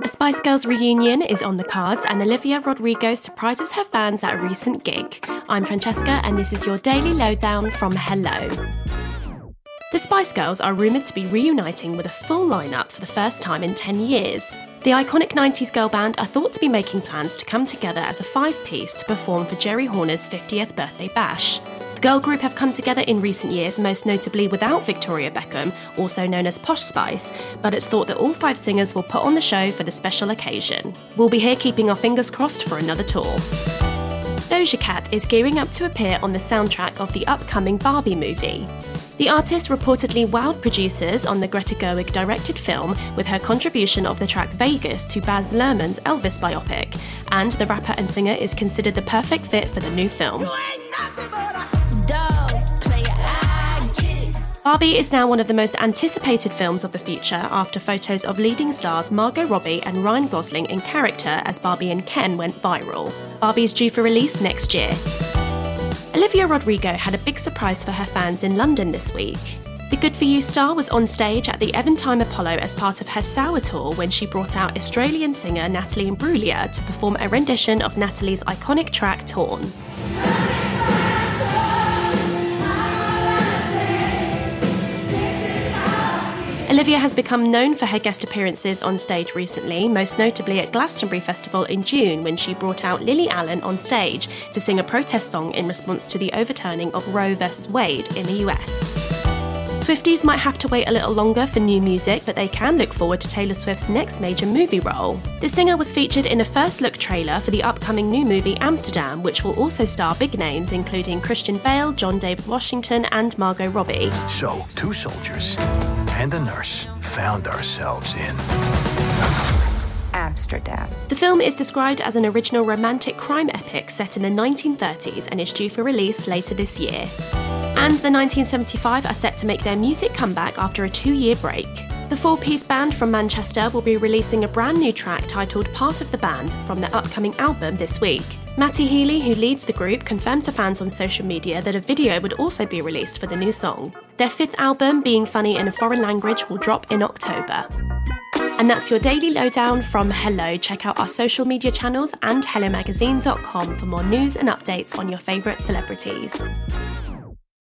A Spice Girls reunion is on the cards, and Olivia Rodrigo surprises her fans at a recent gig. I'm Francesca, and this is your daily lowdown from Hello. The Spice Girls are rumoured to be reuniting with a full lineup for the first time in 10 years. The iconic 90s girl band are thought to be making plans to come together as a five piece to perform for Geri Horner's 50th birthday bash. The girl group have come together in recent years, most notably without Victoria Beckham, also known as Posh Spice, but it's thought that all five singers will put on the show for the special occasion. We'll be here keeping our fingers crossed for another tour. Doja Cat is gearing up to appear on the soundtrack of the upcoming Barbie movie. The artist reportedly wowed producers on the Greta Gerwig directed film with her contribution of the track Vegas to Baz Luhrmann's Elvis biopic, and the rapper and singer is considered the perfect fit for the new film. Barbie is now one of the most anticipated films of the future after photos of leading stars Margot Robbie and Ryan Gosling in character as Barbie and Ken went viral. Barbie is due for release next year. Olivia Rodrigo had a big surprise for her fans in London this week. The Good For You star was on stage at the Eventim Apollo as part of her Sour tour when she brought out Australian singer Natalie Imbruglia to perform a rendition of Natalie's iconic track Torn. Olivia has become known for her guest appearances on stage recently, most notably at Glastonbury Festival in June when she brought out Lily Allen on stage to sing a protest song in response to the overturning of Roe v. Wade in the US. Swifties might have to wait a little longer for new music, but they can look forward to Taylor Swift's next major movie role. The singer was featured in a first look trailer for the upcoming new movie Amsterdam, which will also star big names including Christian Bale, John David Washington, and Margot Robbie. So, two soldiers and a nurse found ourselves in Amsterdam. The film is described as an original romantic crime epic set in the 1930s and is due for release later this year. And the 1975 are set to make their music comeback after a two year break. The four piece band from Manchester will be releasing a brand new track titled Part of the Band from their upcoming album this week. Matty Healy, who leads the group, confirmed to fans on social media that a video would also be released for the new song. Their fifth album, Being Funny in a Foreign Language, will drop in October. And that's your daily lowdown from Hello. Check out our social media channels and HelloMagazine.com for more news and updates on your favourite celebrities.